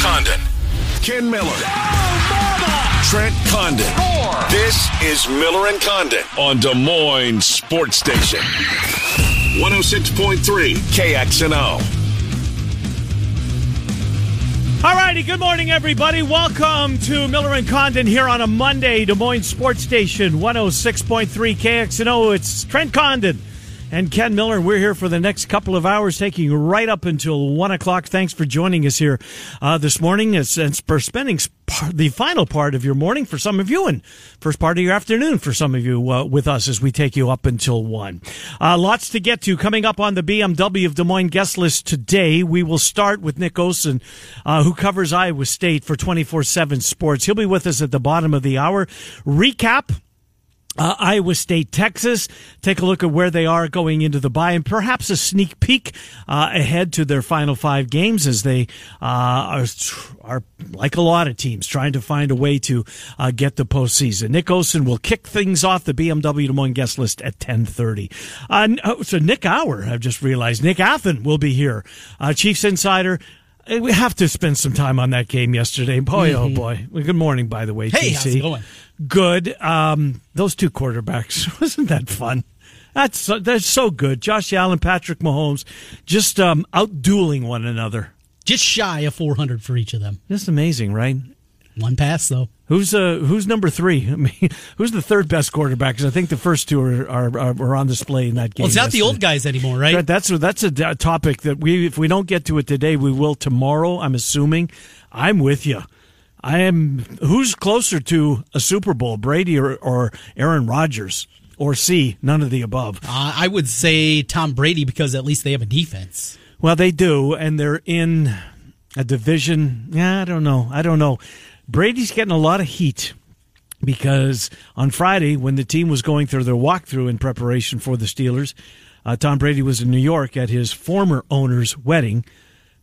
Condon. Ken Miller. Oh, Trent Condon. This is Miller and Condon on Des Moines Sports Station. 106.3 KXNO. All righty, good morning, everybody. Welcome to Miller and Condon here on a Monday, Des Moines Sports Station 106.3 KXNO. It's Trent Condon and Ken Miller. We're here for the next couple of hours, taking right up until 1 o'clock. Thanks for joining us here uh, this morning as and for spending the final part of your morning for some of you and first part of your afternoon for some of you uh, with us as we take you up until 1. Uh, lots to get to coming up on the BMW of Des Moines guest list today. We will start with Nick Osen, uh, who covers Iowa State for 24 7 Sports. He'll be with us at the bottom of the hour. Recap uh, Iowa State, Texas. Take a look at where they are going into the bye and perhaps a sneak peek uh, ahead to their final five games as they uh, are, are, like a lot of teams, trying to find a way to uh, get the postseason. Nick Osen will kick things off the BMW Des Moines guest list at 1030. Uh, so Nick Hour, I've just realized, Nick Athan will be here. Uh, Chiefs Insider, we have to spend some time on that game yesterday. Boy, oh, mm-hmm. oh boy. Well, good morning, by the way, hey, TC. How's it going? Good. Um, those two quarterbacks, wasn't that fun? That's so, that's so good. Josh Allen, Patrick Mahomes, just um, out dueling one another. Just shy of 400 for each of them. Just amazing, right? One pass though. Who's uh who's number three? I mean, who's the third best quarterback? Because I think the first two are, are, are on display in that game. Well, it's not yesterday. the old guys anymore, right? That's that's a topic that we if we don't get to it today, we will tomorrow. I'm assuming. I'm with you. I am. Who's closer to a Super Bowl, Brady or, or Aaron Rodgers? Or C, none of the above. Uh, I would say Tom Brady because at least they have a defense. Well, they do, and they're in a division. Yeah, I don't know. I don't know. Brady's getting a lot of heat because on Friday, when the team was going through their walkthrough in preparation for the Steelers, uh, Tom Brady was in New York at his former owner's wedding.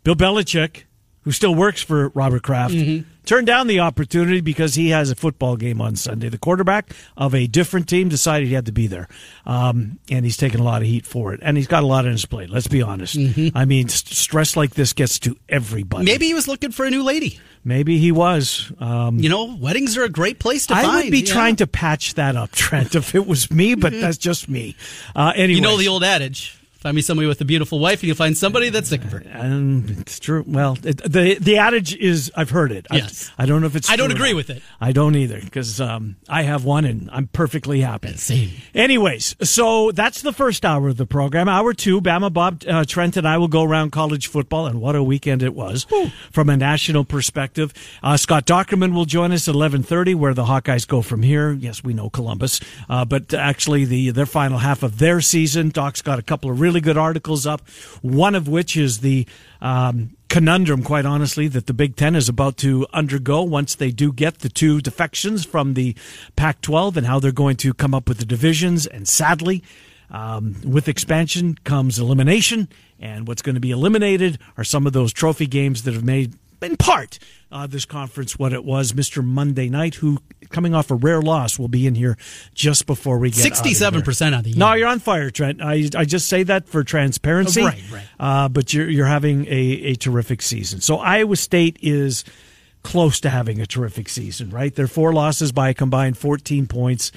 Bill Belichick, who still works for Robert Kraft, mm-hmm turned down the opportunity because he has a football game on Sunday. The quarterback of a different team decided he had to be there, um, and he's taking a lot of heat for it. And he's got a lot on his plate. Let's be honest. Mm-hmm. I mean, st- stress like this gets to everybody. Maybe he was looking for a new lady. Maybe he was. Um, you know, weddings are a great place to I find. would be yeah. trying to patch that up, Trent, if it was me, but that's just me. Uh, anyway, you know the old adage Find me somebody with a beautiful wife, and you'll find somebody that's sick of her. And it's true. Well, it, the the adage is I've heard it. Yes. I, I don't know if it's. I don't agree with it. I don't either because um, I have one and I'm perfectly happy. Same. Anyways, so that's the first hour of the program. Hour two, Bama Bob uh, Trent and I will go around college football, and what a weekend it was from a national perspective. Uh, Scott Dochterman will join us at eleven thirty, where the Hawkeyes go from here. Yes, we know Columbus, uh, but actually the their final half of their season. Doc's got a couple of really good articles up up. One of which is the um, conundrum, quite honestly, that the Big Ten is about to undergo once they do get the two defections from the Pac 12 and how they're going to come up with the divisions. And sadly, um, with expansion comes elimination, and what's going to be eliminated are some of those trophy games that have made in part uh, this conference what it was. Mr. Monday Night, who coming off a rare loss, will be in here just before we get sixty-seven percent of the. Year. No, you're on fire, Trent. I, I just say that for transparency, right? Right. Uh, but you're you're having a, a terrific season. So Iowa State is close to having a terrific season, right? They're four losses by a combined fourteen points.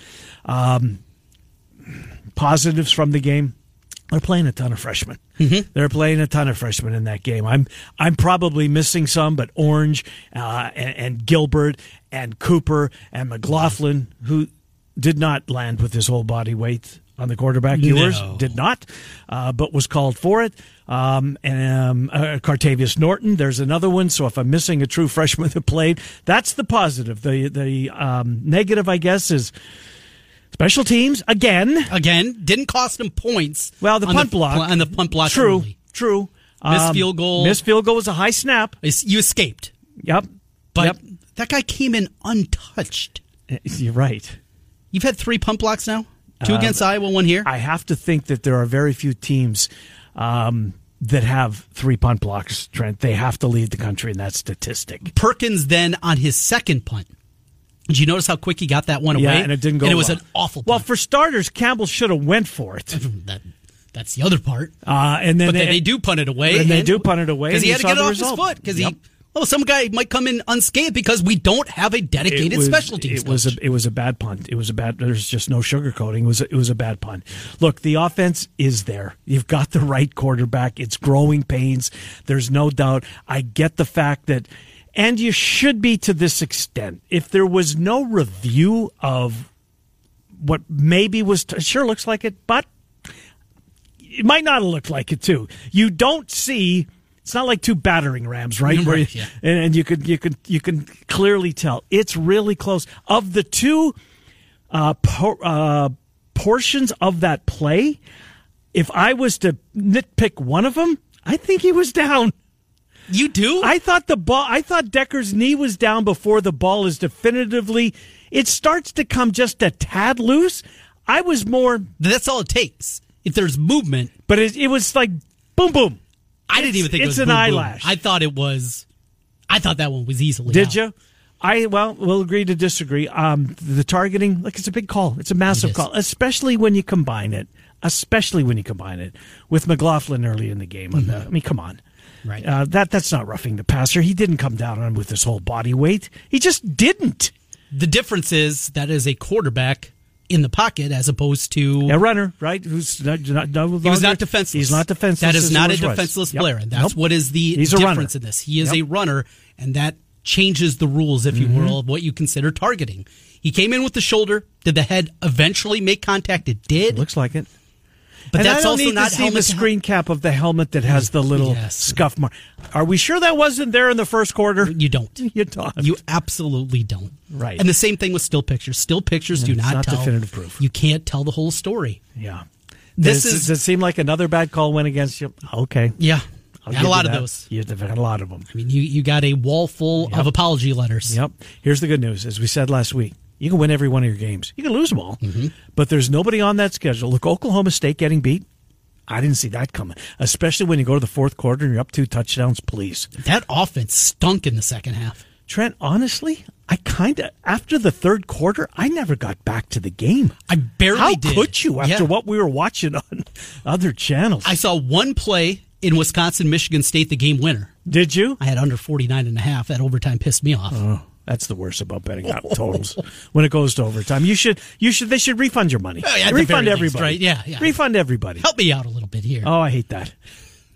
Um, positives from the game they're playing a ton of freshmen. Mm-hmm. They're playing a ton of freshmen in that game. I'm I'm probably missing some, but Orange uh, and, and, Gilbert and Cooper and McLaughlin, who did not land with his whole body weight on the quarterback. Yours no. did not, uh, but was called for it. Um, and um, uh, Cartevious Norton, there's another one. So if I'm missing a true freshman that played, that's the positive. The the um, negative, I guess, is Special teams again. Again, didn't cost them points. Well, the punt the, block and the punt block. True, only. true. Missed um, field goal. Missed field goal was a high snap. You escaped. Yep. But yep. that guy came in untouched. Uh, you're right. You've had three punt blocks now. Two uh, against Iowa, one here. I have to think that there are very few teams um, that have three punt blocks. Trent, they have to lead the country in that statistic. Perkins then on his second punt did you notice how quick he got that one away? Yeah, and it didn't go. And it was well. an awful. Well, for starters, Campbell should have went for it. that, that's the other part. Uh, and then but they, they, do punt it away, and, and they do punt it away because he had to get it off result. his foot because yep. he oh, some guy might come in unscathed because we don't have a dedicated It was- special teams It was a it was a bad punt. It was a bad. There's just no sugarcoating. It was a, it was a bad punt. Look, the offense is there. You've got the right quarterback. It's growing pains. There's no doubt. I get the fact that, and you should be to this extent. If there was no review of what maybe was, it sure looks like it, but it might not have looked like it too. You don't see. It's not like two battering rams, right? Where Right, you- yeah. and, and you could you could you can clearly tell it's really close. Of the two uh, por- uh, portions of that play, if I was to nitpick one of them, I think he was down. You do? I thought the ball. I thought Dekkers' knee was down before the ball is definitively. It starts to come just a tad loose. I was more, That's all it takes. If there's movement, but it, it was like boom, boom. I didn't even think it it's was an boom, boom. eyelash. I thought it was. I thought that one was easily. Did out. you? I well, we'll agree to disagree. Um, the targeting, like it's a big call. It's a massive It call, especially when you combine it, especially when you combine it with McLaughlin early in the game. On the, I mean, come on, Right. Uh, that that's not roughing the passer. He didn't come down on him with his whole body weight. He just didn't. The difference is that is a quarterback in the pocket as opposed to A runner, right? Who's not, not, no he was not defenseless. He's not defenseless. That is not a defenseless Yep. player, and that's Nope. what is the He's difference in this. He is Yep. a runner, and that changes the rules, if you Mm-hmm. will, of what you consider targeting. He came in with the shoulder. Did the head eventually make contact? It did, Looks like it. But and that's I don't also need not to see the screen cap of the helmet that has the little Yes. scuff mark. Are we sure that wasn't there in the first quarter? You don't. You don't. You absolutely don't. Right. And the same thing with still pictures. Still pictures do it's not, not tell. definitive proof. You can't tell the whole story. Yeah. This does, is- does it seem like another bad call went against you? Okay. Yeah. I'll Had a lot of those. You've had a lot of them. I mean, you, you got a wall full of apology letters. Yep. Here's the good news. As we said last week, you can win every one of your games. You can lose them all, Mm-hmm. but there's nobody on that schedule. Look, Oklahoma State getting beat. I didn't see that coming, especially when you go to the fourth quarter and you're up two touchdowns. Please, That offense stunk in the second half. Trent. Honestly, I kind of after the third quarter, I never got back to the game. I barely How did. could you after Yeah. what we were watching on other channels? I saw one play in Wisconsin, Michigan State, the game winner. Did you? I had under 49 and a half. That overtime pissed me off. Oh, that's the worst about betting on totals when it goes to overtime. You should, you should, they should refund your money. Oh, yeah, refund very least, everybody. right? Yeah, yeah. Refund everybody. Help me out a little bit here. Oh, I hate that.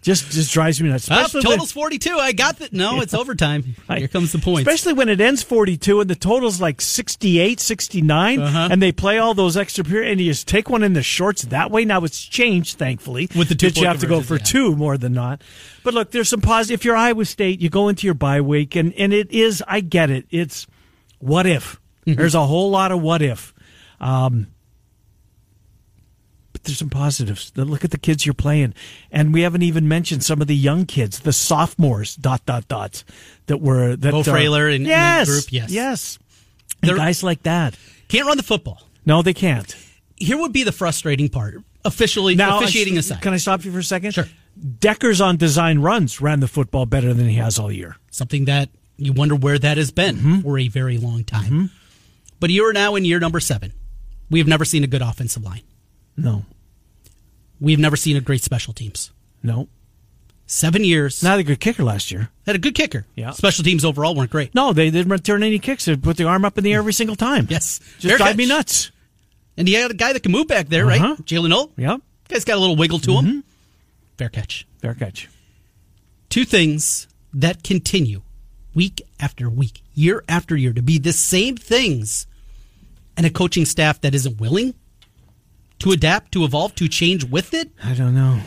Just, just drives me nuts. Especially totals 42. I got that. No, it's overtime. Here comes the point. Especially when it ends 42 and the total's like 68, 69, Uh-huh. and they play all those extra periods, and you just take one in the shorts that way. Now it's changed, thankfully. With the that you have to go for conversions, two more than not. But look, there's some positive. If you're Iowa State, you go into your bye week, and, and it is, I get it. It's what if. Mm-hmm. There's a whole lot of what if. Um, there's some positives. Look at the kids you're playing, and we haven't even mentioned some of the young kids, the sophomores. Dot dot dots that were that Bo are- Freyler and- yes, group, yes. yes, They're- guys like that. Can't run the football. No, they can't. Here would be the frustrating part. Officially, Now, officiating I- aside. can I stop you for a second? Sure. Dekkers on design runs ran the football better than he has all year. something that you wonder where that has been Mm-hmm. for a very long time. But you are now in year number seven. We have never seen a good offensive line. No, We have never seen a great special teams. no, Seven years. not a good kicker last year. had a good kicker. Yeah. Special teams overall weren't great. No, they didn't return any kicks. They put the arm up in the air every single time. Yes. just Fair drive me nuts. And you had a guy that can move back there, Uh-huh. right? Jaylin Noel. Yeah. Guy's got a little wiggle to Mm-hmm. him. Fair catch. fair catch. Two things that continue week after week, year after year to be the same things, and a coaching staff that isn't willing to adapt, to evolve, to change with it. I don't know.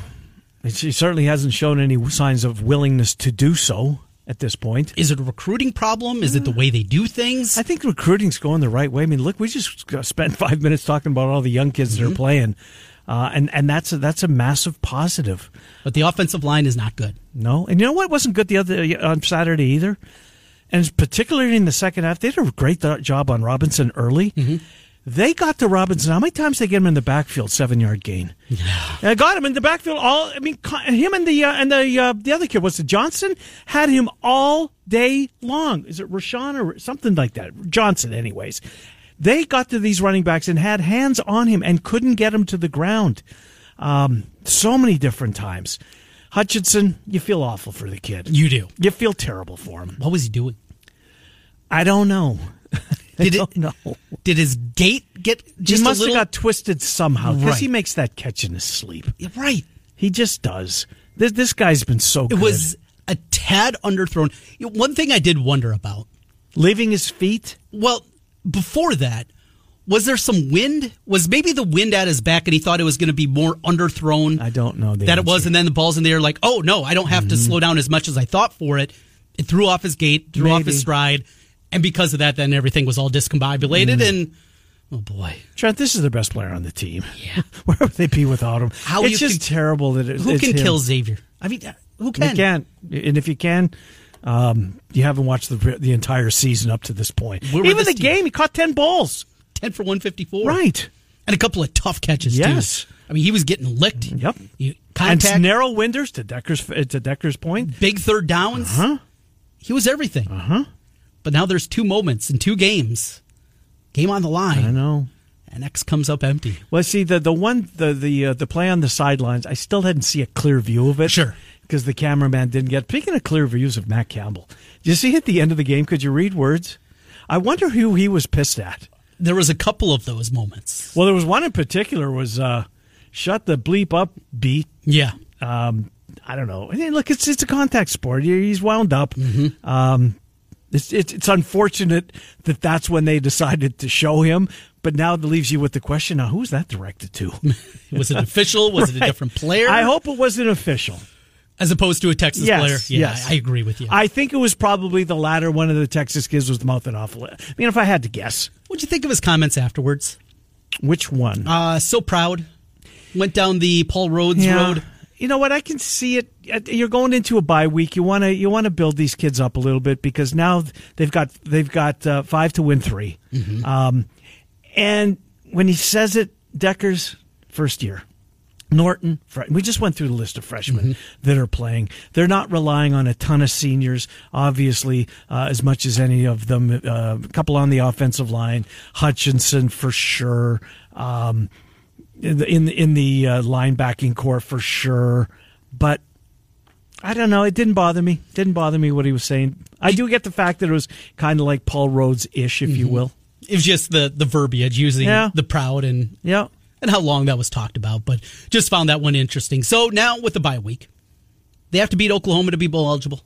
It's, he certainly hasn't shown any signs of willingness to do so at this point. Is it a recruiting problem? Is it the way they do things? I think recruiting's going the right way. I mean, look, we just spent five minutes talking about all the young kids that are mm-hmm. playing, uh, and and that's a, that's a massive positive. But the offensive line is not good. No, and you know what wasn't good the other uh, on Saturday either, and particularly in the second half, they did a great job on Robinson early. Mm-hmm. They got to Robinson. How many times they get him in the backfield? Seven yard gain. I got him in the backfield. All I mean, him and the uh, and the uh, the other kid was it Johnson had him all day long. Is it Roschon or something like that? Johnson, anyways. They got to these running backs and had hands on him and couldn't get him to the ground. Um, so many different times. Hutchinson, you feel awful for the kid. You do. You feel terrible for him. What was he doing? I don't know. Did it? don't. Did his gait get just he must little? have got twisted somehow because Right. he makes that catch in his sleep. Right. He just does. This, this guy's been so good. It good. was a tad underthrown. One thing I did wonder about. leaving his feet. Well, before that, was there some wind? Was maybe the wind at his back, and he thought it was going to be more underthrown? I don't know that it was. Mm-hmm. and then the ball's in the air. Like, oh no, I don't have to slow down as much as I thought for it. It threw off his gait, threw off his stride, and because of that, then everything was all discombobulated. Mm. And oh boy, Trent, this is the best player on the team. Yeah. Where would they be without him? How it's just can- terrible that it, who can him. kill Xavier? I mean, who can? You can't. And if you can, um, you haven't watched the the entire season up to this point. Where Even this the team? game, he caught 10 balls. Ten for one fifty four, Right. And a couple of tough catches too. Yes. too. I mean, he was getting licked. Yep. You, And contact, narrow winders to Dekkers to Dekkers' point. big third downs. Huh? He was everything. Uh huh. But now there's two moments in two games, game on the line. I know. and X comes up empty. Well, see the the one the the uh, the play on the sidelines. I still didn't see a clear view of it. Sure. because the cameraman didn't get. Speaking of clear views of Matt Campbell, did you see at the end of the game? Could you read words? I wonder who he was pissed at. There was a couple of those moments. Well, there was one in particular was uh, shut the bleep up beat. Yeah. Um, I don't know. Look, it's it's a contact sport. He- He's wound up. Mm-hmm. Um, it's, it's it's unfortunate that that's when they decided to show him. But now it leaves you with the question: Now, who's that directed to? Was it official? Was it a different player? I hope it wasn't official. As opposed to a Texas Yes, player? Yeah, yes. I agree with you. I think it was probably the latter. One of the Texas kids was mouthing off. I mean, if I had to guess, What'd you think of his comments afterwards? which one? Uh, so proud. Went down the Paul Rhoads Yeah. road. You know what? I can see it. Uh, You're going into a bye week. You want to you want to build these kids up a little bit because now they've got they've got uh, five to win 3 Um, and when he says it, Dekkers' first year. Norton, we just went through the list of freshmen that are playing. They're not relying on a ton of seniors, obviously, uh, as much as any of them. Uh, a couple on the offensive line, Hutchinson for sure. Um, in the in the, in the uh, linebacking core for sure, but I don't know. It didn't bother me. Didn't bother me what he was saying. I do get the fact that it was kind of like Paul Rhoads ish, if you will. It was just the, the verbiage using Yeah. the proud and Yeah. and how long that was talked about, but just found that one interesting. So now with the bye week, they have to beat Oklahoma to be bowl eligible.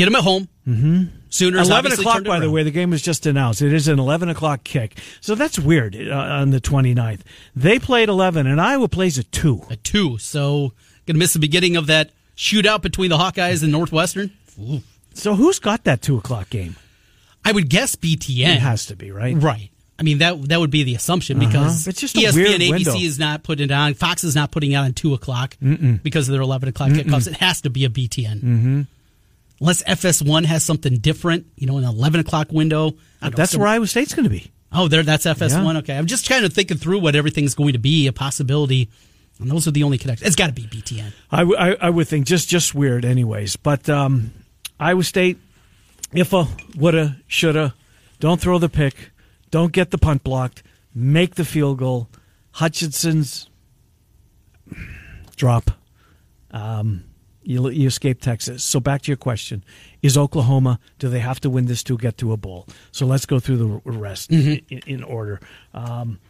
Get them at home. Mm-hmm. Sooners 11 o'clock, by the way. The game was just announced. It is an 11 o'clock kick. So that's weird uh, on the 29th. They played 11, and Iowa plays at 2. At two, so gonna miss the beginning of that shootout between the Hawkeyes and Northwestern. Ooh. So who's got that 2 o'clock game? I would guess BTN. It has to be, right? Right. I mean that that would be the assumption because It's just a ESPN ABC window. is not putting it on. Fox is not putting it on two o'clock because of their eleven o'clock kickoffs. It has to be a BTN. Mm-hmm. Unless FS1 has something different, you know, an eleven o'clock window. That's where Iowa State's going to be. Oh, there. That's FS1. Yeah. Okay, I'm just kind of thinking through what everything's going to be a possibility, and those are the only connections. It's got to be BTN. I, w- I- I would think just just weird, anyways. But um, Iowa State, if'a, woulda, shoulda, don't throw the pick, don't get the punt blocked, make the field goal. Hutchinson's drop. Um, you you escape Texas. So back to your question: Is Oklahoma? Do they have to win this to get to a bowl? So let's go through the rest in, in order. Um,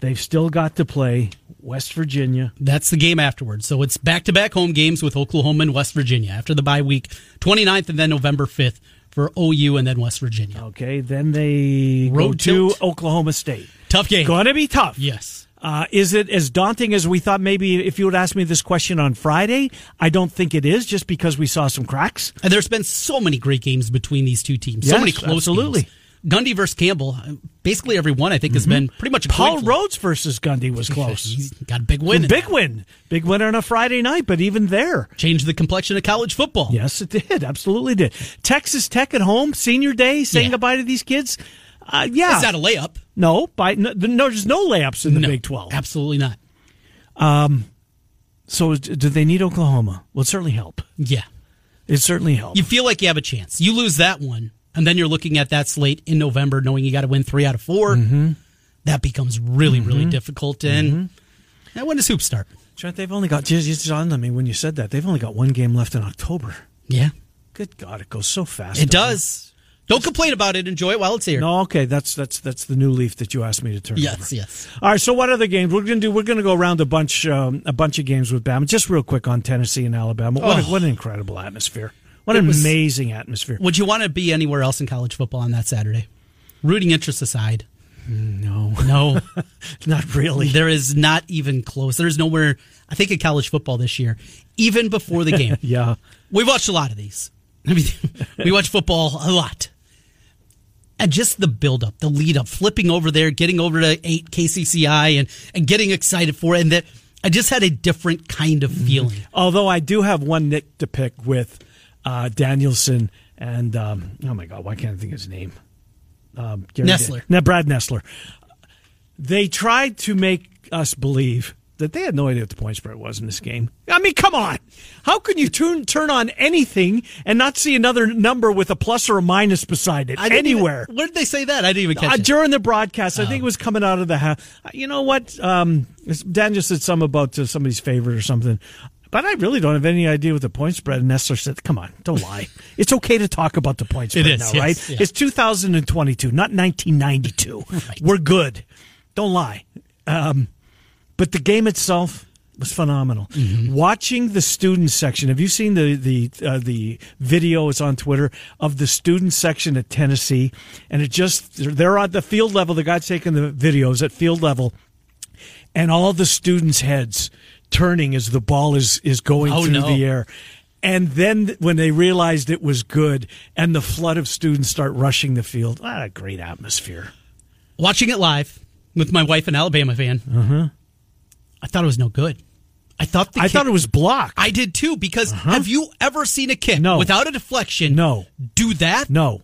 they've still got to play West Virginia. That's the game afterwards. So it's back to back home games with Oklahoma and West Virginia after the bye week, 29th and then November 5th for OU and then West Virginia. Okay, then they go Road to. Oklahoma State. Tough game. Going to be tough. Yes. Uh, is it as daunting as we thought? Maybe if you would ask me this question on Friday, I don't think it is, just because we saw some cracks. And there's been so many great games between these two teams. so many close absolutely. games. Gundy versus Campbell. uh, Basically, every one I think has been pretty much Paul. Rhoads versus Gundy was close. He's got a big win. in big win, big win on a Friday night, but even there, Changed the complexion of college football. yes, it did, absolutely did. Texas Tech at home, senior day, saying Yeah. goodbye to these kids. Uh, yeah, It's not a layup. No, by no, no, there's no layups in the No, Big Twelve. Absolutely not. Um, so, do they need Oklahoma? Well, it certainly help. Yeah. It certainly helps. You feel like you have a chance. You lose that one, and then you're looking at that slate in November, knowing you got to win three out of 4 Mm-hmm. That becomes really, really mm-hmm. difficult. And mm-hmm. now when does hoop start? Trent, they've only got just, just on me when you said that. They've only got one game left in October. Yeah, Good God, it goes so fast. it does. Don't complain about it. Enjoy it while it's here. No, okay, that's that's that's the new leaf that you asked me to turn. Yes, over. yes. All right. So, what other games we're gonna do? We're gonna go around a bunch, um, a bunch of games with Bama. Just real quick on Tennessee and Alabama. What, a, Oh. what an incredible atmosphere! What an was- amazing atmosphere! Would you want to be anywhere else in college football on that Saturday? Rooting interest aside, No, no, not really. there is not even close. There's nowhere. I think in college football this year, even before the game, Yeah, We've watched a lot of these. I mean, we watch football a lot. And just the build up, the lead up, flipping over there, getting over to 8 KCCI and, and getting excited for it. And that I just had a different kind of feeling. Although I do have one nick to pick with uh, Danielson and um, oh my God, why can't I think of his name? Um, Gary Nessler. No, Brad Nessler. They tried to make us believe that they had no idea what the point spread was in this game. I mean, come on. How can you turn turn on anything and not see another number with a plus or a minus beside it didn't even- anywhere? where did they say that? I didn't even catch Uh, it. during the broadcast, I think it was coming out of the house. You know what? Um, Dan just said something about uh, somebody's favorite or something. But I really don't have any idea what the point spread. And Nessler said, "Come on, don't lie. It's okay to talk about the point spread is, now, yes, right? yeah. It's 2022, not 1992. We're good. Don't lie." Um, but the game itself was phenomenal. Mm-hmm. Watching the student section. Have you seen the the uh, the video? It's on Twitter of the student section at Tennessee, and it just they're at the field level. The guy's taking the videos at field level, and all the students' heads turning as the ball is is going Oh, through no. the air. And then when they realized it was good, and the flood of students start rushing the field, ah, a great atmosphere. Watching it live with my wife, an Alabama fan, I thought it was no good. I thought the Uh-huh. I kick- thought it was blocked. I did too because have you ever seen a kick No. without a deflection? No. Do that? no,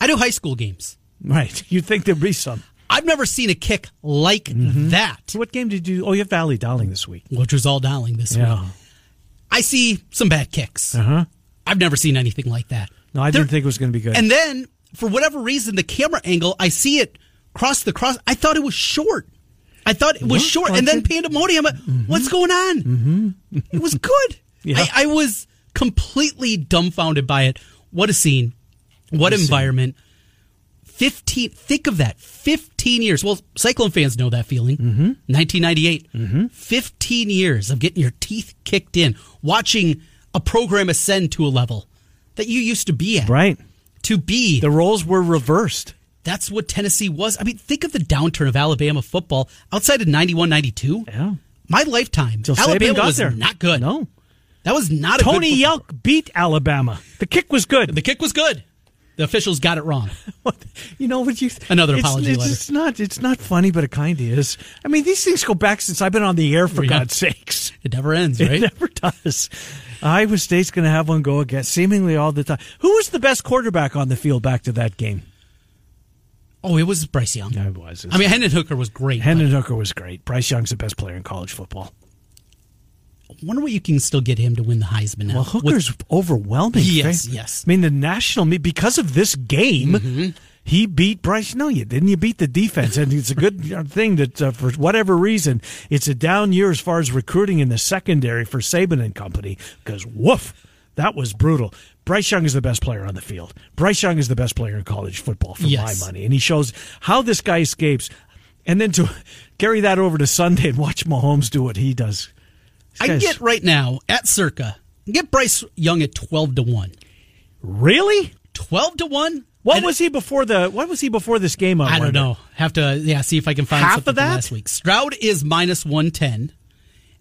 I do high school games. right? You'd think there'd be some. I've never seen a kick like Mm-hmm. that, what game did you? Oh, you have Valley Dowling this week. which was all Dowling this week. I see some bad kicks. Uh huh. I've never seen anything like that. No, I There- didn't think it was going to be good. And then, for whatever reason, the camera angle, I see it cross the cross. I thought it was short. I thought it was What? short. And then pandemonium. I'm like, What's going on? Mm-hmm. It was good. Yeah. I, I was completely dumbfounded by it. What a scene. What a scene. environment. 15, think of that. 15 years. Well, Cyclone fans know that feeling. Mm-hmm. 1998. Mm-hmm. 15 years of getting your teeth kicked in, watching a program ascend to a level that you used to be at. right, To be. the roles were reversed. That's what Tennessee was. I mean, think of the downturn of Alabama football outside of 91, 92. Yeah, My lifetime. Till Alabama was there. not good. No, That was not a Tony football- Yelk beat Alabama. The kick was good. The kick was good. The officials got it wrong. You know what you? Another apology it's, letter. It's not. It's not funny, but it kind of is. I mean, these things go back since I've been on the air. For Yeah. God's sakes, It never ends, it never does. Iowa State's going to have one go again, seemingly all the time. Who was the best quarterback on the field back to that game? Oh, it was Bryce Young. it was. I mean, Hendon Hooker was great. Hendon Hooker was great. Bryce Young's the best player in college football. I wonder what you can still get him to win the Heisman now. Well, Hooker's overwhelming. Yes, right? yes. I mean, the national because of this game, Mm-hmm. he beat Bryce. No, you didn't. You beat the defense, and it's a good thing that uh, for whatever reason, it's a down year as far as recruiting in the secondary for Saban and company. Because woof, that was brutal. Bryce Young is the best player on the field. Bryce Young is the best player in college football for Yes. my money, and he shows how this guy escapes. And then to carry that over to Sunday and watch Mahomes do what he does. This I get right now at Circa, get Bryce Young at 12 to 1. really. 12 to 1? What And- was he before the? What was he before this game? I don't know. Have to yeah, see if I can find Half something of from that? last week. Stroud is minus one ten,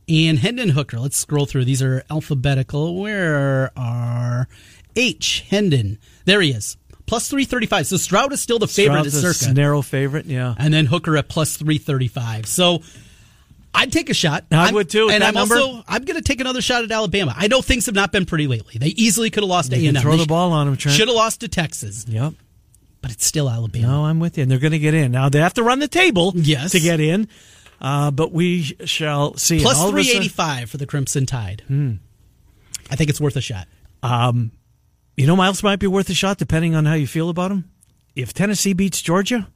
and Hendon Hooker. Let's scroll through. These are alphabetical. Where are H Hendon? There he is, plus three thirty five. So Stroud is still the favorite Stroud's at a Circa, narrow favorite. Yeah, and then Hooker at plus three thirty five. So. I'd take a shot. I would too, And I'm number. also I'm going to take another shot at Alabama. I know things have not been pretty lately. They easily could have lost to A&M. throw the ball on 'em, Trent. Should have lost to Texas, yep. but it's still Alabama. No, I'm with you. And they're going to get in now. They have to run the table, Yes. to get in. Uh, but we shall see. Plus And all of a sudden- 385 for the Crimson Tide. Hmm. I think it's worth a shot. You know, Miles might be worth a shot depending on how you feel about him. If Tennessee beats Georgia,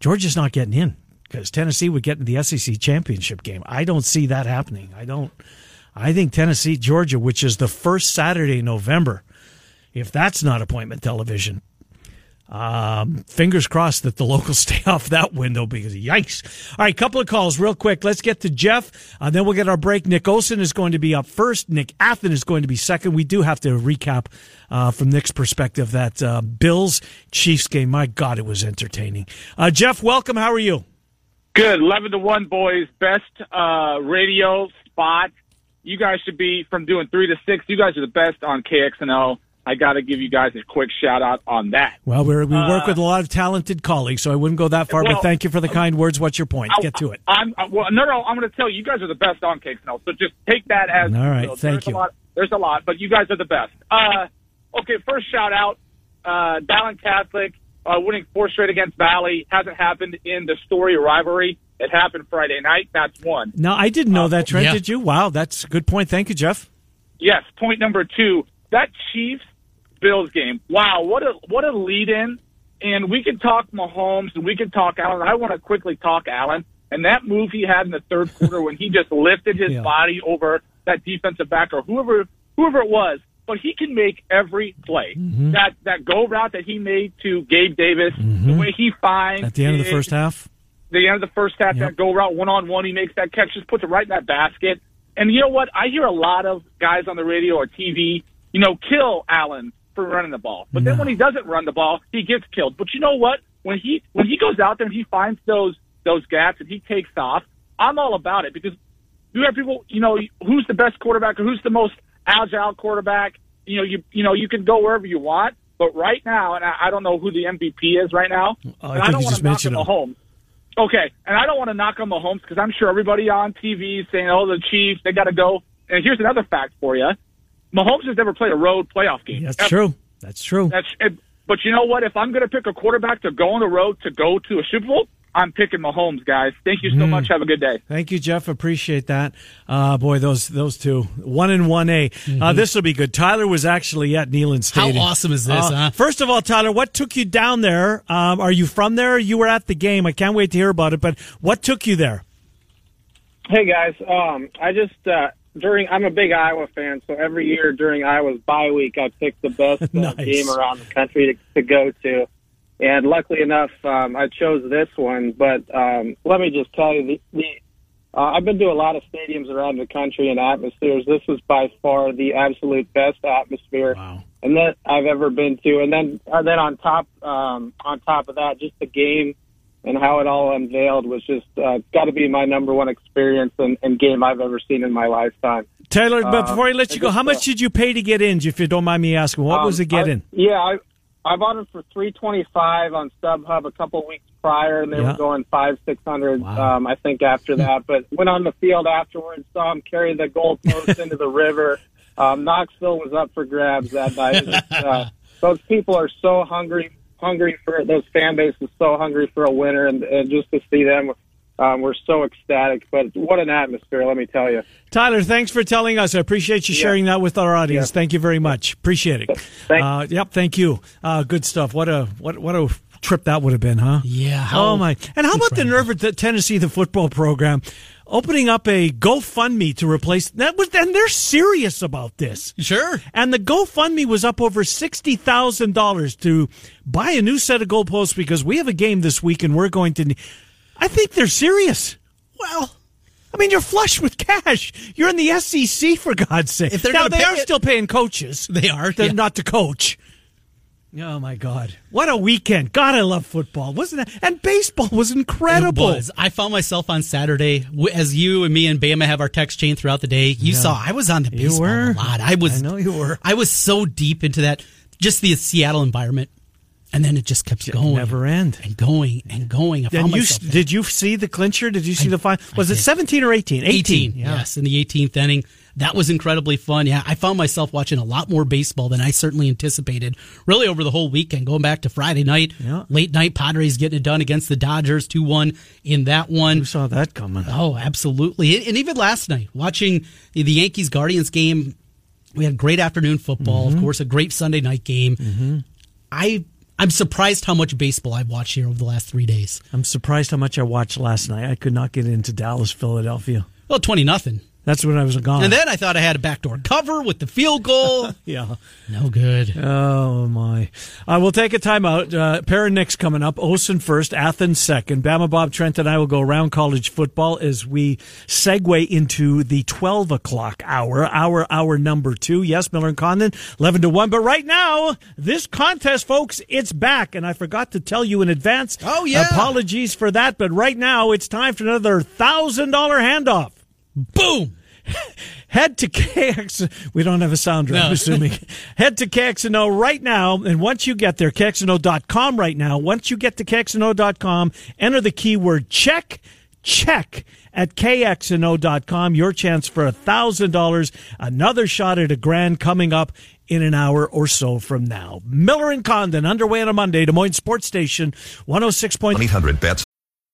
Georgia's not getting in because Tennessee would get in the SEC championship game. I don't see that happening. I don't. I think Tennessee, Georgia, which is the first Saturday in November, if that's not appointment television, um, fingers crossed that the locals stay off that window because yikes. All right, couple of calls real quick. Let's get to Jeff. Uh, then we'll get our break. Nick Osen is going to be up first. Nick Athan is going to be second. We do have to recap uh, from Nick's perspective that uh, Bills Chiefs game. My God, it was entertaining. Uh, Jeff, welcome. How are you? Good. 11 to 1, boys. Best uh, radio spot. You guys should be from doing 3 to 6. You guys are the best on KXNO. I got to give you guys a quick shout out on that. Well, we're, we work uh, with a lot of talented colleagues, so I wouldn't go that far. Well, but thank you for the kind words. What's your point? Get to it. I'm uh, well. No, no. I'm going to tell you, you guys are the best on Cakes Now, So just take that as all right. You know, thank you. A lot, there's a lot, but you guys are the best. Uh, okay, first shout out, uh, Dowling Catholic uh, winning four straight against Valley hasn't happened in the story rivalry. It happened Friday night. That's one. No, I didn't know uh, that, Trent. Yeah. Did you? Wow, that's a good point. Thank you, Jeff. Yes. Point number two. That Chiefs Bills game. Wow, what a what a lead in. And we can talk Mahomes and we can talk Allen. I want to quickly talk Allen and that move he had in the third quarter when he just lifted his yeah. body over that defensive back or whoever whoever it was. But he can make every play. Mm-hmm. That that go route that he made to Gabe Davis, mm-hmm. the way he finds at the end of the first half. The end of the first half, yep. that go route one on one, he makes that catch, just puts it right in that basket. And you know what? I hear a lot of guys on the radio or TV, you know, kill Allen for running the ball. But no. then when he doesn't run the ball, he gets killed. But you know what? When he when he goes out there and he finds those those gaps and he takes off, I'm all about it because you have people, you know, who's the best quarterback or who's the most agile quarterback. You know, you you know you can go wherever you want. But right now, and I, I don't know who the MVP is right now. Uh, I, I don't want to knock on Mahomes. Okay, and I don't want to knock on Mahomes because I'm sure everybody on TV is saying, "Oh, the Chiefs, they got to go." And here's another fact for you: Mahomes has never played a road playoff game. That's ever. true. That's true. That's but you know what? If I'm going to pick a quarterback to go on the road to go to a Super Bowl, I'm picking Mahomes, guys. Thank you so mm. much. Have a good day. Thank you, Jeff. Appreciate that. Uh, boy, those those two, one and one A. Uh, mm-hmm. Uh, this will be good. Tyler was actually at Neyland Stadium. How awesome is this? Uh, huh? First of all, Tyler, what took you down there? Um, are you from there? You were at the game. I can't wait to hear about it. But what took you there? Hey guys, um, I just uh, during I'm a big Iowa fan, so every year during Iowa's bye week, I pick the best uh, nice. game around the country to, to go to. And luckily enough, um, I chose this one. But um, let me just tell you, the, the uh, I've been to a lot of stadiums around the country and atmospheres. This was by far the absolute best atmosphere wow. and that I've ever been to. And then, uh, then on top, um, on top of that, just the game and how it all unveiled was just uh, got to be my number one experience and, and, game I've ever seen in my lifetime. Taylor, but uh, before I let you go, how much uh, did you pay to get in? If you don't mind me asking, what um, was the get in? Yeah, I, I bought it for three twenty five on StubHub a couple weeks prior, and they yeah. were going five six hundred. Wow. Um, I think after that, but went on the field afterwards, saw him carry the goalpost into the river. Um, Knoxville was up for grabs that night. uh, those people are so hungry hungry for those fan bases so hungry for a winner, and, and just to see them, um, we're so ecstatic. But what an atmosphere, let me tell you. Tyler, thanks for telling us. I appreciate you sharing yeah. that with our audience. Yeah. Thank you very much. Appreciate it. Uh, yep, thank you. Uh, good stuff. What a what what a trip that would have been, huh? Yeah. oh my! And how about the nerve of the Tennessee the football program opening up a GoFundMe to replace that was and they're serious about this. Sure. And the GoFundMe was up over sixty thousand dollars to buy a new set of goalposts because we have a game this week and we're going to. I think they're serious. Well. I mean, you're flush with cash. You're in the SEC for God's sake. If they're now they are it, still paying coaches. They are. They're yeah. not to coach. Oh my God! What a weekend! God, I love football, wasn't that? And baseball was incredible. It was. I found myself on Saturday as you and me and Bama have our text chain throughout the day. You yeah. saw I was on the baseball a lot. I was. I know you were. I was so deep into that, just the Seattle environment, and then it just kept going, never end, and going and going. I found you, did you see the clincher? Did you see I, the final? Was it seventeen or eighteen? Eighteen. 18 yeah. Yes, in the eighteenth inning that was incredibly fun. Yeah, I found myself watching a lot more baseball than I certainly anticipated. Really over the whole weekend, going back to Friday night, yeah. late night Padres getting it done against the Dodgers, two one in that one. Who saw that coming? Oh, absolutely. And even last night, watching the Yankees Guardians game, we had great afternoon football. Mm-hmm. Of course, a great Sunday night game. Mm-hmm. I I'm surprised how much baseball I've watched here over the last three days. I'm surprised how much I watched last night. I could not get into Dallas, Philadelphia. Well, 20 nothing. That's when I was gone. And then I thought I had a backdoor cover with the field goal. yeah. No good. Oh, my. Uh, we'll take a timeout. Uh, pair of Knicks coming up. Osen first, Athens second. Bama Bob Trent and I will go around college football as we segue into the 12 o'clock hour, hour, hour number two. Yes, Miller and Condon, 11 to 1. But right now, this contest, folks, it's back. And I forgot to tell you in advance. Oh, yeah. Apologies for that. But right now, it's time for another $1,000 handoff. Boom. Head to KX. We don't have a sounder, no. I'm assuming. Head to KXNO right now. And once you get there, KXNO.com right now. Once you get to KXNO.com, enter the keyword check, check at KXNO.com. Your chance for a $1,000. Another shot at a grand coming up in an hour or so from now. Miller and Condon underway on a Monday, Des Moines Sports Station, 106.8. 800 bets.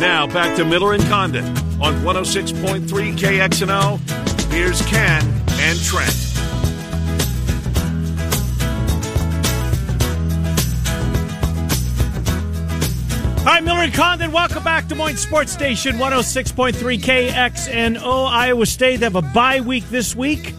Now back to Miller and Condon on 106.3 KXNO. Here's Ken and Trent. Hi, Miller and Condon. Welcome back to Moines Sports Station 106.3 KXNO. Iowa State they have a bye week this week.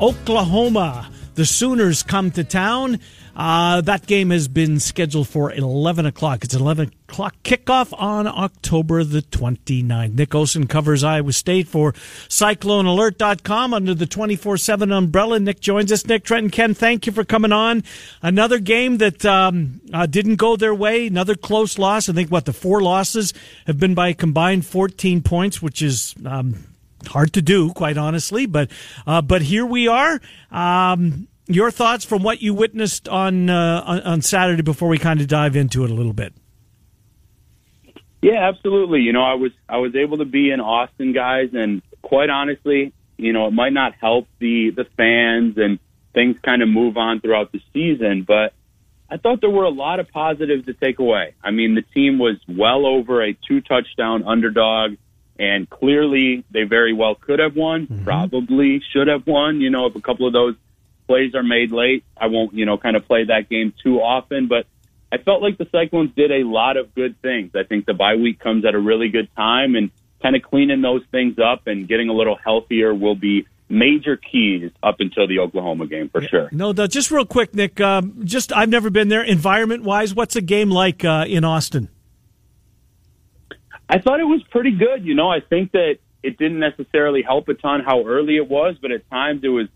Oklahoma. The Sooners come to town. Uh, that game has been scheduled for 11 o'clock. It's 11 o'clock kickoff on October the 29th. Nick Osen covers Iowa State for CycloneAlert.com under the 24 7 umbrella. Nick joins us. Nick, Trenton, Ken, thank you for coming on. Another game that um, uh, didn't go their way. Another close loss. I think, what, the four losses have been by a combined 14 points, which is. Um, hard to do, quite honestly, but uh, but here we are. Um, your thoughts from what you witnessed on uh, on, on Saturday before we kind of dive into it a little bit. Yeah, absolutely. You know, I was I was able to be in Austin, guys, and quite honestly, you know, it might not help the the fans and things kind of move on throughout the season, but I thought there were a lot of positives to take away. I mean, the team was well over a two touchdown underdog, and clearly they very well could have won, mm-hmm. probably should have won. You know, if a couple of those plays are made late. I won't, you know, kind of play that game too often, but I felt like the Cyclones did a lot of good things. I think the bye week comes at a really good time and kind of cleaning those things up and getting a little healthier will be major keys up until the Oklahoma game for sure. No, no just real quick, Nick. Um, just I've never been there. Environment wise, what's a game like uh, in Austin? I thought it was pretty good. You know, I think that it didn't necessarily help a ton how early it was, but at times it was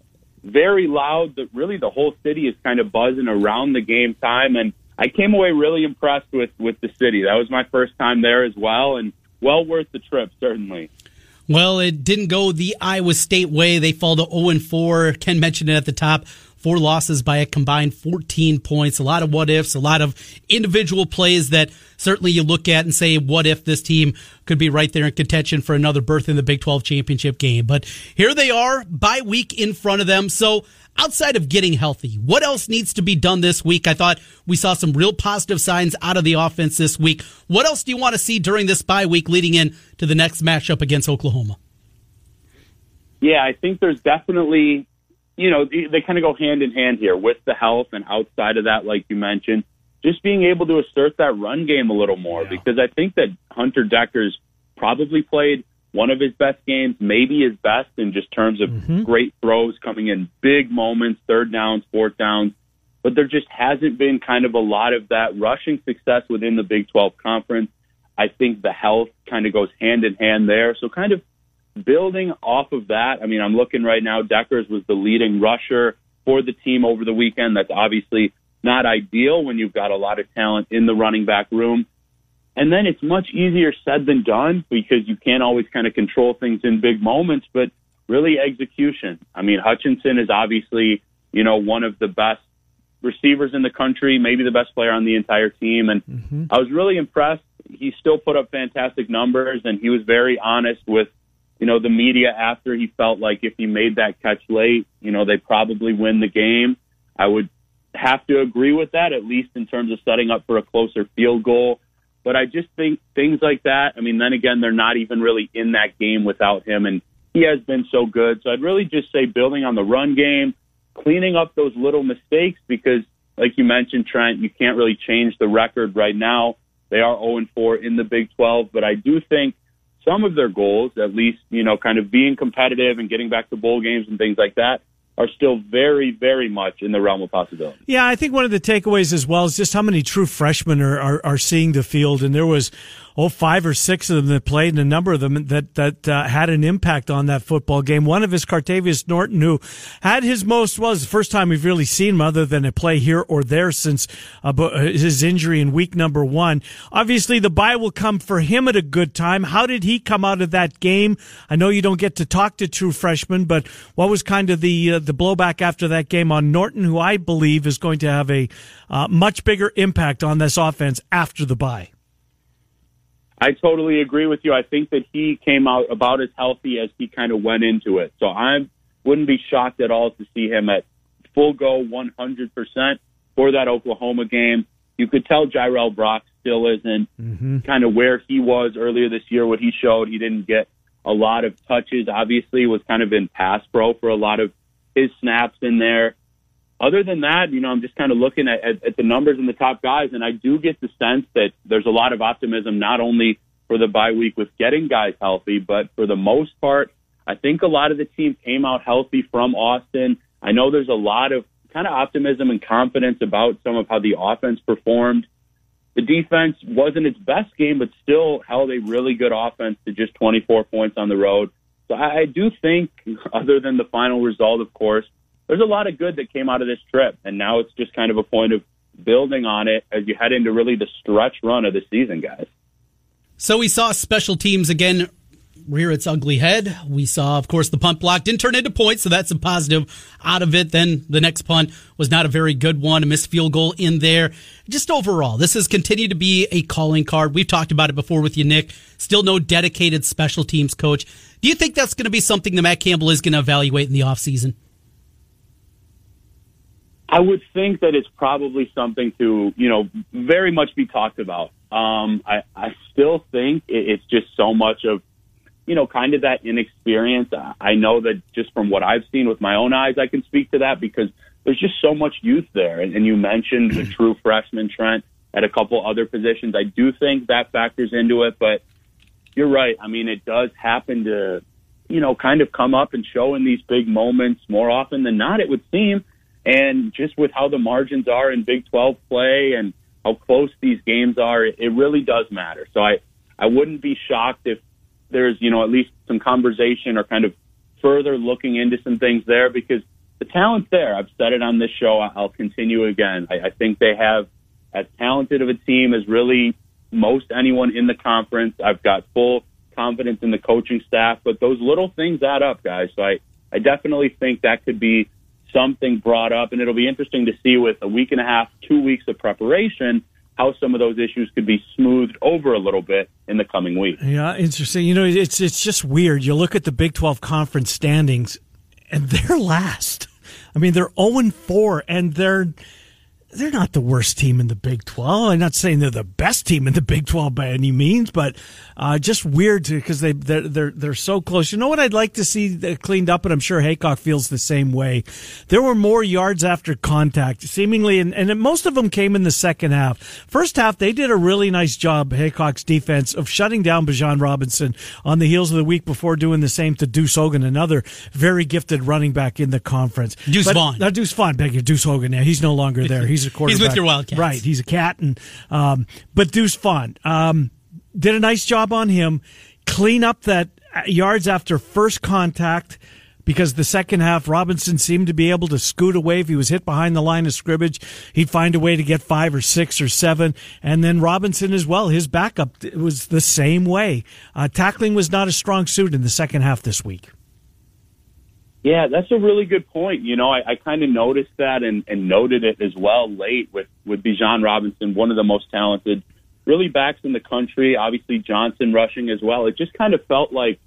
very loud. That really the whole city is kind of buzzing around the game time, and I came away really impressed with with the city. That was my first time there as well, and well worth the trip certainly. Well, it didn't go the Iowa State way. They fall to 0 and 4. Ken mentioned it at the top. Four losses by a combined 14 points. A lot of what ifs, a lot of individual plays that certainly you look at and say, what if this team could be right there in contention for another berth in the Big 12 championship game? But here they are, bye week in front of them. So outside of getting healthy, what else needs to be done this week? I thought we saw some real positive signs out of the offense this week. What else do you want to see during this bye week leading in to the next matchup against Oklahoma? Yeah, I think there's definitely you know, they they kind of go hand in hand here with the health and outside of that, like you mentioned, just being able to assert that run game a little more yeah. because I think that Hunter Dekkers probably played one of his best games, maybe his best in just terms of mm-hmm. great throws coming in big moments, third downs, fourth downs. But there just hasn't been kind of a lot of that rushing success within the Big 12 conference. I think the health kind of goes hand in hand there. So kind of building off of that, I mean, I'm looking right now. Dekkers was the leading rusher for the team over the weekend. That's obviously not ideal when you've got a lot of talent in the running back room. And then it's much easier said than done because you can't always kind of control things in big moments, but really execution. I mean, Hutchinson is obviously you know, one of the best receivers in the country, maybe the best player on the entire team. And Mm-hmm. I was really impressed. He still put up fantastic numbers, and he was very honest with, you know, the media after he felt like if he made that catch late, you know, they probably win the game. I would have to agree with that, at least in terms of setting up for a closer field goal. But I just think things like that, I mean, then again, they're not even really in that game without him, and he has been so good. So I'd really just say building on the run game, cleaning up those little mistakes because, like you mentioned, Trent, you can't really change the record right now. They are 0 4 in the Big 12, but I do think some of their goals, at least, you know, kind of being competitive and getting back to bowl games and things like that, are still very, very much in the realm of possibility. Yeah, I think one of the takeaways as well is just how many true freshmen are, are, are seeing the field. And there was, oh, five or six of them that played, and a number of them that, that uh, had an impact on that football game. One of his, Cartevious Norton, who had his most, well, the first time we've really seen him other than a play here or there since uh, his injury in week number one. Obviously, the bye will come for him at a good time. How did he come out of that game? I know you don't get to talk to true freshmen, but what was kind of the, uh, the blowback after that game on Norton, who I believe is going to have a uh, much bigger impact on this offense after the bye. I totally agree with you. I think that he came out about as healthy as he kind of went into it. So I wouldn't be shocked at all to see him at full go 100% for that Oklahoma game. You could tell Jirehl Brock still isn't mm-hmm. kind of where he was earlier this year. What he showed, he didn't get a lot of touches. Obviously, was kind of in pass pro for a lot of his snaps in there. Other than that, you know, I'm just kind of looking at, at, at the numbers and the top guys, and I do get the sense that there's a lot of optimism not only for the bye week with getting guys healthy, but for the most part, I think a lot of the team came out healthy from Austin. I know there's a lot of kind of optimism and confidence about some of how the offense performed. The defense wasn't its best game, but still held a really good offense to just 24 points on the road. So I, I do think, other than the final result, of course, there's a lot of good that came out of this trip. And now it's just kind of a point of building on it as you head into really the stretch run of the season, guys. So we saw special teams again rear its ugly head. We saw, of course, the punt block didn't turn into points, so that's a positive out of it. Then the next punt was not a very good one, a missed field goal in there. Just overall, this has continued to be a calling card. We've talked about it before with you, Nick. Still no dedicated special teams coach. Do you think that's going to be something that Matt Campbell is going to evaluate in the offseason? I would think that it's probably something to, you know, very much be talked about. Um, I, I still think it, it's just so much of, you know, kind of that inexperience. I know that just from what I've seen with my own eyes, I can speak to that because there's just so much youth there. And, and you mentioned the true freshman Trent at a couple other positions. I do think that factors into it, but you're right. I mean, it does happen to, you know, kind of come up and show in these big moments more often than not, it would seem. And just with how the margins are in Big 12 play and how close these games are, it really does matter. So I, I wouldn't be shocked if there's, you know, at least some conversation or kind of further looking into some things there because the talent's there. I've said it on this show. I'll continue again. I, I think they have as talented of a team as really most anyone in the conference. I've got full confidence in the coaching staff, but those little things add up, guys. So I, I definitely think that could be something brought up, and it'll be interesting to see with a week and a half, two weeks of preparation, how some of those issues could be smoothed over a little bit in the coming week. Yeah, interesting. You know, it's it's just weird. You look at the Big 12 conference standings, and they're last. I mean, they're 0 4, and they're they're not the worst team in the Big 12. I'm not saying they're the best team in the Big 12 by any means, but uh, just weird to, because they they're, they're they're so close. You know what I'd like to see cleaned up, and I'm sure Heacock feels the same way. There were more yards after contact, seemingly, and, and most of them came in the second half. First half, they did a really nice job, Heacock's defense, of shutting down Bijan Robinson on the heels of the week before doing the same to Deuce Hogan, another very gifted running back in the conference. Deuce but, Vaughn. Uh, Deuce Vaughn, beg you, Deuce Hogan. Now he's no longer there. He's a quarterback. He's with your Wildcats. Right. He's a cat. And, um, but Deuce Vaughn, um, did a nice job on him. Clean up that yards after first contact because the second half, Robinson seemed to be able to scoot away. If he was hit behind the line of scrimmage, he'd find a way to get five or six or seven. And then Robinson as well, his backup was the same way. Uh, tackling was not a strong suit in the second half this week. Yeah, that's a really good point. You know, I, I kind of noticed that and, and noted it as well late with with Bijan Robinson, one of the most talented, really backs in the country. Obviously Johnson rushing as well. It just kind of felt like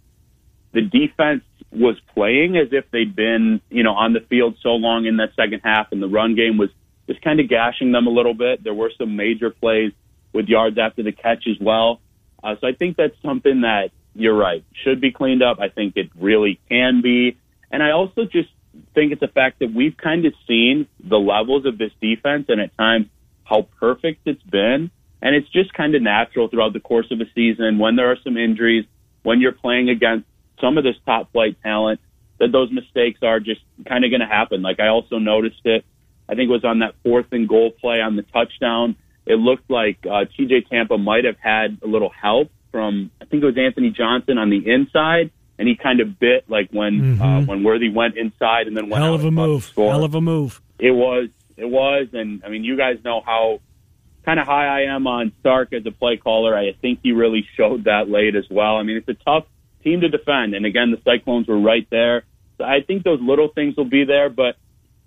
the defense was playing as if they'd been, you know, on the field so long in that second half, and the run game was just kind of gashing them a little bit. There were some major plays with yards after the catch as well. Uh, so I think that's something that you're right should be cleaned up. I think it really can be, and I also just think it's a fact that we've kind of seen the levels of this defense and at times how perfect it's been. And it's just kind of natural throughout the course of a season when there are some injuries, when you're playing against some of this top flight talent, that those mistakes are just kind of going to happen. Like I also noticed it. I think it was on that fourth and goal play on the touchdown. It looked like uh, TJ Tampa might have had a little help from I think it was Anthony Johnson on the inside, and he kind of bit like when mm-hmm. uh, when Worthy went inside and then went hell of a move, hell of a move. It was, it was, and I mean you guys know how kind of high I am on Sark as a play caller. I think he really showed that late as well. I mean it's a tough team to defend, and again the Cyclones were right there. So I think those little things will be there, but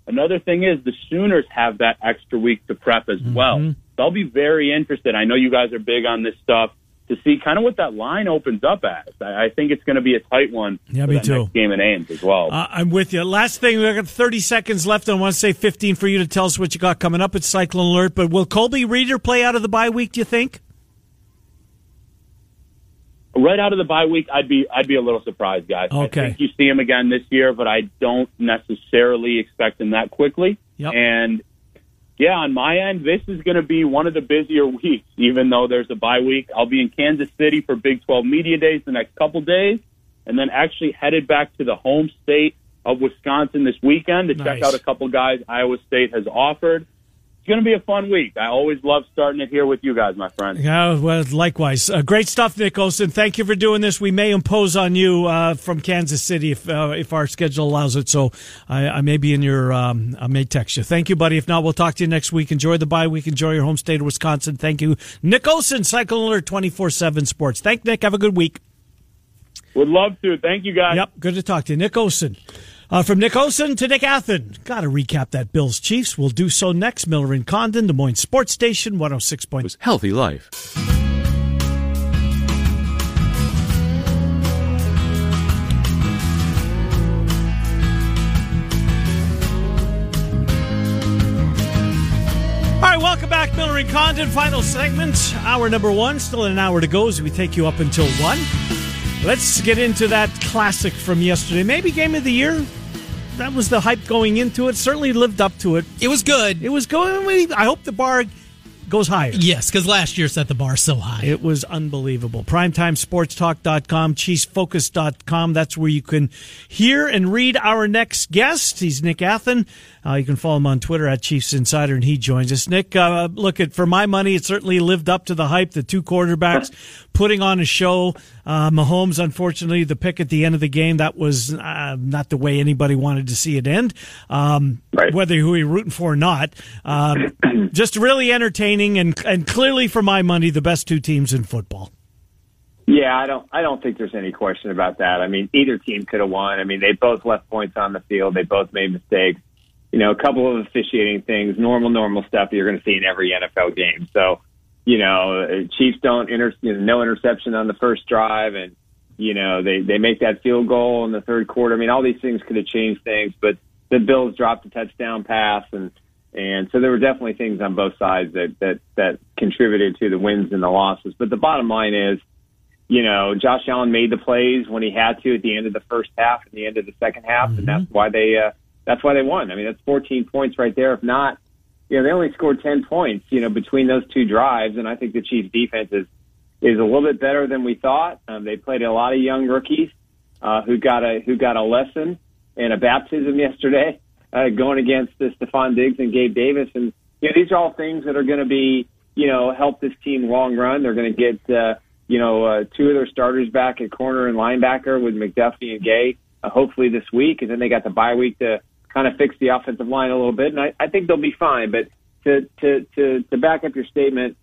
another thing is the Sooners have that extra week to prep as mm-hmm. well. So I'll be very interested. I know you guys are big on this stuff to see kind of what that line opens up as. I, I think it's going to be a tight one. Yeah, me too. game in Ames as well. Uh, I'm with you. Last thing, we've got 30 seconds left. I want to say 15 for you to tell us what you got coming up at Cyclone Alert. But will Colby Reeder play out of the bye week? Do you think? Right out of the bye week, I'd be I'd be a little surprised, guys. Okay. I think you see him again this year, but I don't necessarily expect him that quickly. Yep. And yeah, on my end, this is going to be one of the busier weeks, even though there's a bye week. I'll be in Kansas City for Big 12 Media Days the next couple days, and then actually headed back to the home state of Wisconsin this weekend to nice. check out a couple guys Iowa State has offered it's going to be a fun week. I always love starting it here with you guys, my friend. Yeah, well, likewise. Uh, great stuff, Nick Olson. Thank you for doing this. We may impose on you uh, from Kansas City if uh, if our schedule allows it. So I, I may be in your, um, I may text you. Thank you, buddy. If not, we'll talk to you next week. Enjoy the bye week. Enjoy your home state of Wisconsin. Thank you, Nick Olson, Cyclone Alert 24 7 Sports. Thank Nick. Have a good week. Would love to. Thank you, guys. Yep. Good to talk to you. Nick Olson. Uh, from Nick Olson to Nick Athan. Got to recap that Bills Chiefs. We'll do so next. Miller and Condon, Des Moines Sports Station, 106. Point. Healthy life. All right, welcome back, Miller and Condon. Final segment, hour number one. Still an hour to go as we take you up until one. Let's get into that classic from yesterday. Maybe game of the year that was the hype going into it. Certainly lived up to it. It was good. It was going. I hope the bar goes higher. Yes, because last year set the bar so high. It was unbelievable. PrimetimeSportsTalk.com, ChiefsFocus.com. That's where you can hear and read our next guest. He's Nick Athan. Uh, you can follow him on Twitter at Chiefs Insider, and he joins us. Nick, uh, look at for my money, it certainly lived up to the hype. The two quarterbacks putting on a show. Uh, Mahomes, unfortunately, the pick at the end of the game that was uh, not the way anybody wanted to see it end. Um, right. Whether who you're rooting for or not, um, just really entertaining and and clearly for my money, the best two teams in football. Yeah, I don't. I don't think there's any question about that. I mean, either team could have won. I mean, they both left points on the field. They both made mistakes you know, a couple of officiating things, normal, normal stuff you're going to see in every NFL game. So, you know, Chiefs don't inter, you know, no interception on the first drive, and you know they they make that field goal in the third quarter. I mean, all these things could have changed things, but the Bills dropped a touchdown pass, and and so there were definitely things on both sides that that that contributed to the wins and the losses. But the bottom line is, you know, Josh Allen made the plays when he had to at the end of the first half and the end of the second half, mm-hmm. and that's why they. Uh, that's why they won. I mean, that's 14 points right there. If not, you know, they only scored 10 points, you know, between those two drives. And I think the Chiefs defense is, is a little bit better than we thought. Um, they played a lot of young rookies, uh, who got a, who got a lesson and a baptism yesterday, uh, going against the Stefon Diggs and Gabe Davis. And, you know, these are all things that are going to be, you know, help this team long run. They're going to get, uh, you know, uh, two of their starters back at corner and linebacker with McDuffie and Gay, uh, hopefully this week. And then they got the bye week to, kind of fix the offensive line a little bit, and I, I think they'll be fine. But to, to to to back up your statement,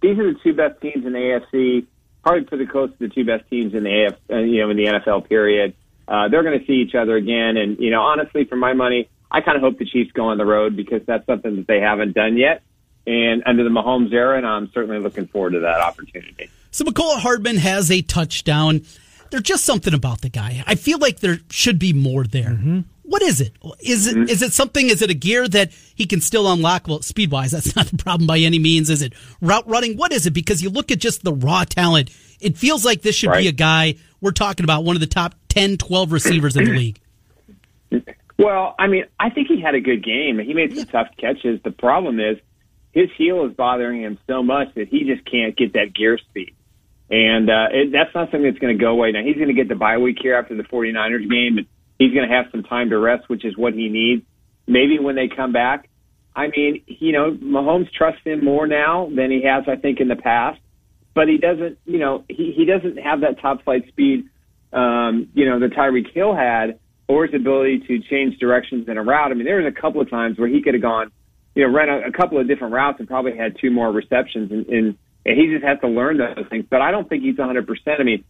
these are the two best teams in the AFC, probably pretty close to the two best teams in the AF, uh, you know, in the NFL period. uh, they're going to see each other again. And you know, honestly, for my money, I kind of hope the Chiefs go on the road because that's something that they haven't done yet. And under the Mahomes era, and I'm certainly looking forward to that opportunity. So Mecole Hardman has a touchdown. There's just something about the guy. I feel like there should be more there. Mm-hmm. What is it? Is it mm-hmm. is it something? Is it a gear that he can still unlock? Well, speed wise, that's not the problem by any means. Is it route running? What is it? Because you look at just the raw talent, it feels like this should right. be a guy we're talking about, one of the top 10, 12 receivers in the league. Well, I mean, I think he had a good game. He made some yeah. tough catches. The problem is his heel is bothering him so much that he just can't get that gear speed. And uh, it, that's not something that's going to go away. Now, he's going to get the bye week here after the 49ers game, and he's going to have some time to rest, which is what he needs. Maybe when they come back, I mean, you know, Mahomes trusts him more now than he has, I think, in the past. But he doesn't, you know, he, he doesn't have that top flight speed, um, you know, that Tyreek Hill had, or his ability to change directions in a route. I mean, there was a couple of times where he could have gone, you know, ran a, a couple of different routes and probably had two more receptions, and, and, and he just has to learn those things. But I don't think he's 100%. I mean,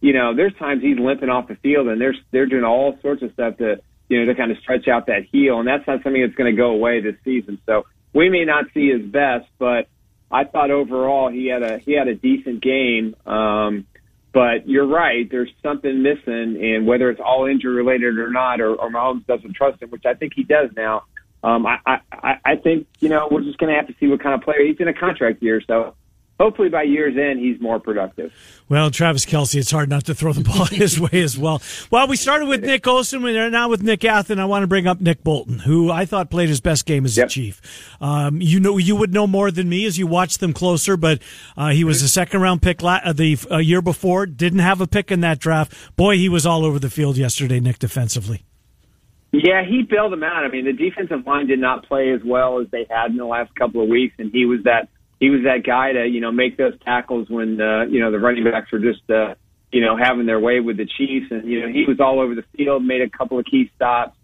you know, there's times he's limping off the field, and they're they're doing all sorts of stuff to you know to kind of stretch out that heel, and that's not something that's going to go away this season. So we may not see his best, but I thought overall he had a he had a decent game. Um, but you're right, there's something missing, and whether it's all injury related or not, or, or Mahomes doesn't trust him, which I think he does now. Um, I, I I think you know we're just going to have to see what kind of player he's in a contract year, so hopefully by year's end he's more productive. Well, Travis Kelce, it's hard not to throw the ball his way as well. Well, we started with Nick Olson. We're now with Nick Athan. I want to bring up Nick Bolton, who I thought played his best game as yep. a Chief. Um, you know, you would know more than me as you watch them closer, but uh, he was a second round pick la- uh, the uh, year before. Didn't have a pick in that draft. Boy, he was all over the field yesterday, Nick, defensively. Yeah, he bailed them out. I mean, the defensive line did not play as well as they had in the last couple of weeks, and he was that he was that guy to you know make those tackles when uh, you know the running backs were just uh, you know having their way with the Chiefs, and you know he was all over the field, made a couple of key stops.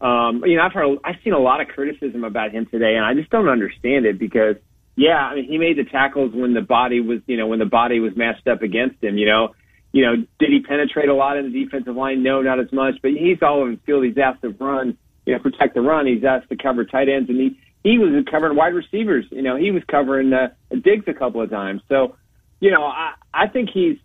Um, you know, I've heard I've seen a lot of criticism about him today, and I just don't understand it because yeah, I mean he made the tackles when the body was you know when the body was matched up against him. You know, you know did he penetrate a lot in the defensive line? No, not as much, but he's all over the field. He's asked to run, you know, protect the run. He's asked to cover tight ends, and he he was covering wide receivers. You know, he was covering uh, Diggs a couple of times. So, you know, I, I think he's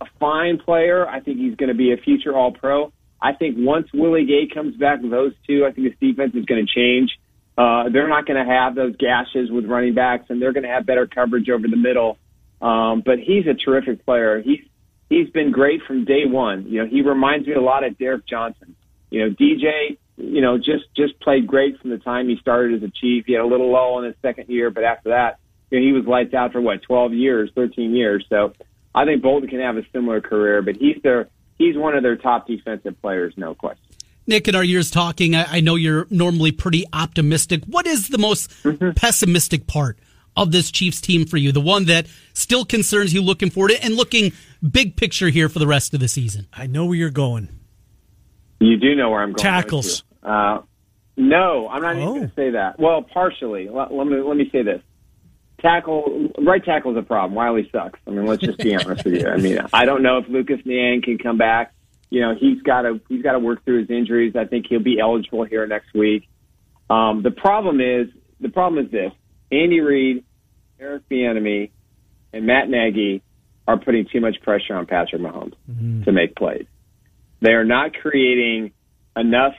a fine player. I think he's going to be a future All Pro. I think once Willie Gay comes back those two, I think this defense is going to change. Uh, they're not going to have those gashes with running backs, and they're going to have better coverage over the middle. Um, but he's a terrific player. He's he's been great from day one. You know, he reminds me a lot of Derrick Johnson. You know, DJ you know, just just played great from the time he started as a chief. He had a little lull in his second year, but after that, you know, he was lights out for what, 12 years, 13 years. So I think Bolton can have a similar career, but he's their he's one of their top defensive players, no question. Nick, in our years talking, I, I know you're normally pretty optimistic. What is the most mm-hmm. pessimistic part of this Chiefs team for you? The one that still concerns you looking forward to and looking big picture here for the rest of the season? I know where you're going. You do know where I'm going. Tackles. Uh, no, I'm not oh. even going to say that. Well, partially. Let, let, me let me say this. Tackle right tackle is a problem. Wylie sucks. I mean, let's just be honest with you. I mean, I don't know if Lucas Niang can come back. You know, he's got to he's got to work through his injuries. I think he'll be eligible here next week. Um, the problem is the problem is this: Andy Reid, Eric Bieniemy, and Matt Nagy are putting too much pressure on Patrick Mahomes mm-hmm. to make plays. They are not creating enough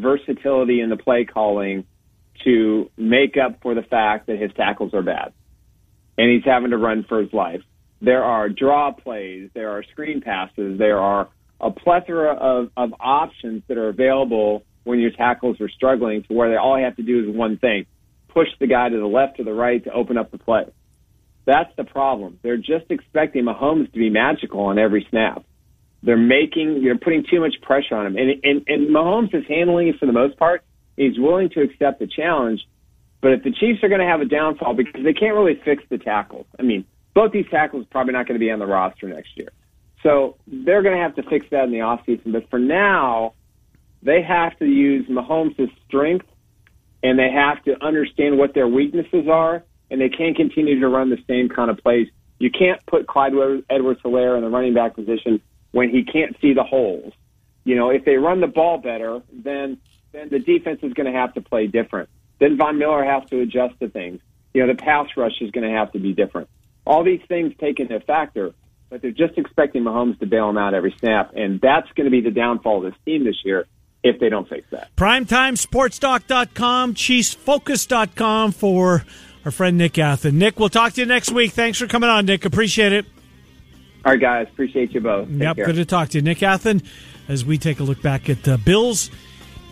versatility in the play calling to make up for the fact that his tackles are bad and he's having to run for his life. There are draw plays, there are screen passes, there are a plethora of, of options that are available when your tackles are struggling to where they all have to do is one thing push the guy to the left or the right to open up the play. That's the problem. They're just expecting Mahomes to be magical on every snap. They're making, you're putting too much pressure on him. And, and, and Mahomes is handling it for the most part. He's willing to accept the challenge. But if the Chiefs are going to have a downfall because they can't really fix the tackles, I mean, both these tackles probably not going to be on the roster next year. So they're going to have to fix that in the offseason. But for now, they have to use Mahomes' strength and they have to understand what their weaknesses are and they can't continue to run the same kind of plays. You can't put Clyde Edwards Helaire in the running back position when he can't see the holes. You know, if they run the ball better, then then the defense is going to have to play different. Then Von Miller has to adjust to things. You know, the pass rush is going to have to be different. All these things take into factor, but they're just expecting Mahomes to bail them out every snap, and that's going to be the downfall of this team this year if they don't fix that. PrimetimeSportsTalk.com, ChiefsFocus.com for our friend Nick Athan. Nick, we'll talk to you next week. Thanks for coming on, Nick. Appreciate it. All right, guys. Appreciate you both. Take yep, care. good to talk to you. Nick Athan, as we take a look back at the Bills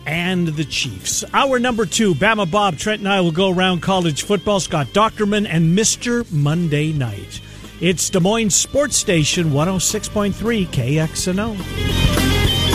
and the Chiefs. Hour number two, Bama Bob, Trent and I will go around college football. Scott Dochterman and Mr. Monday Night. It's Des Moines Sports Station 106.3 KXNO.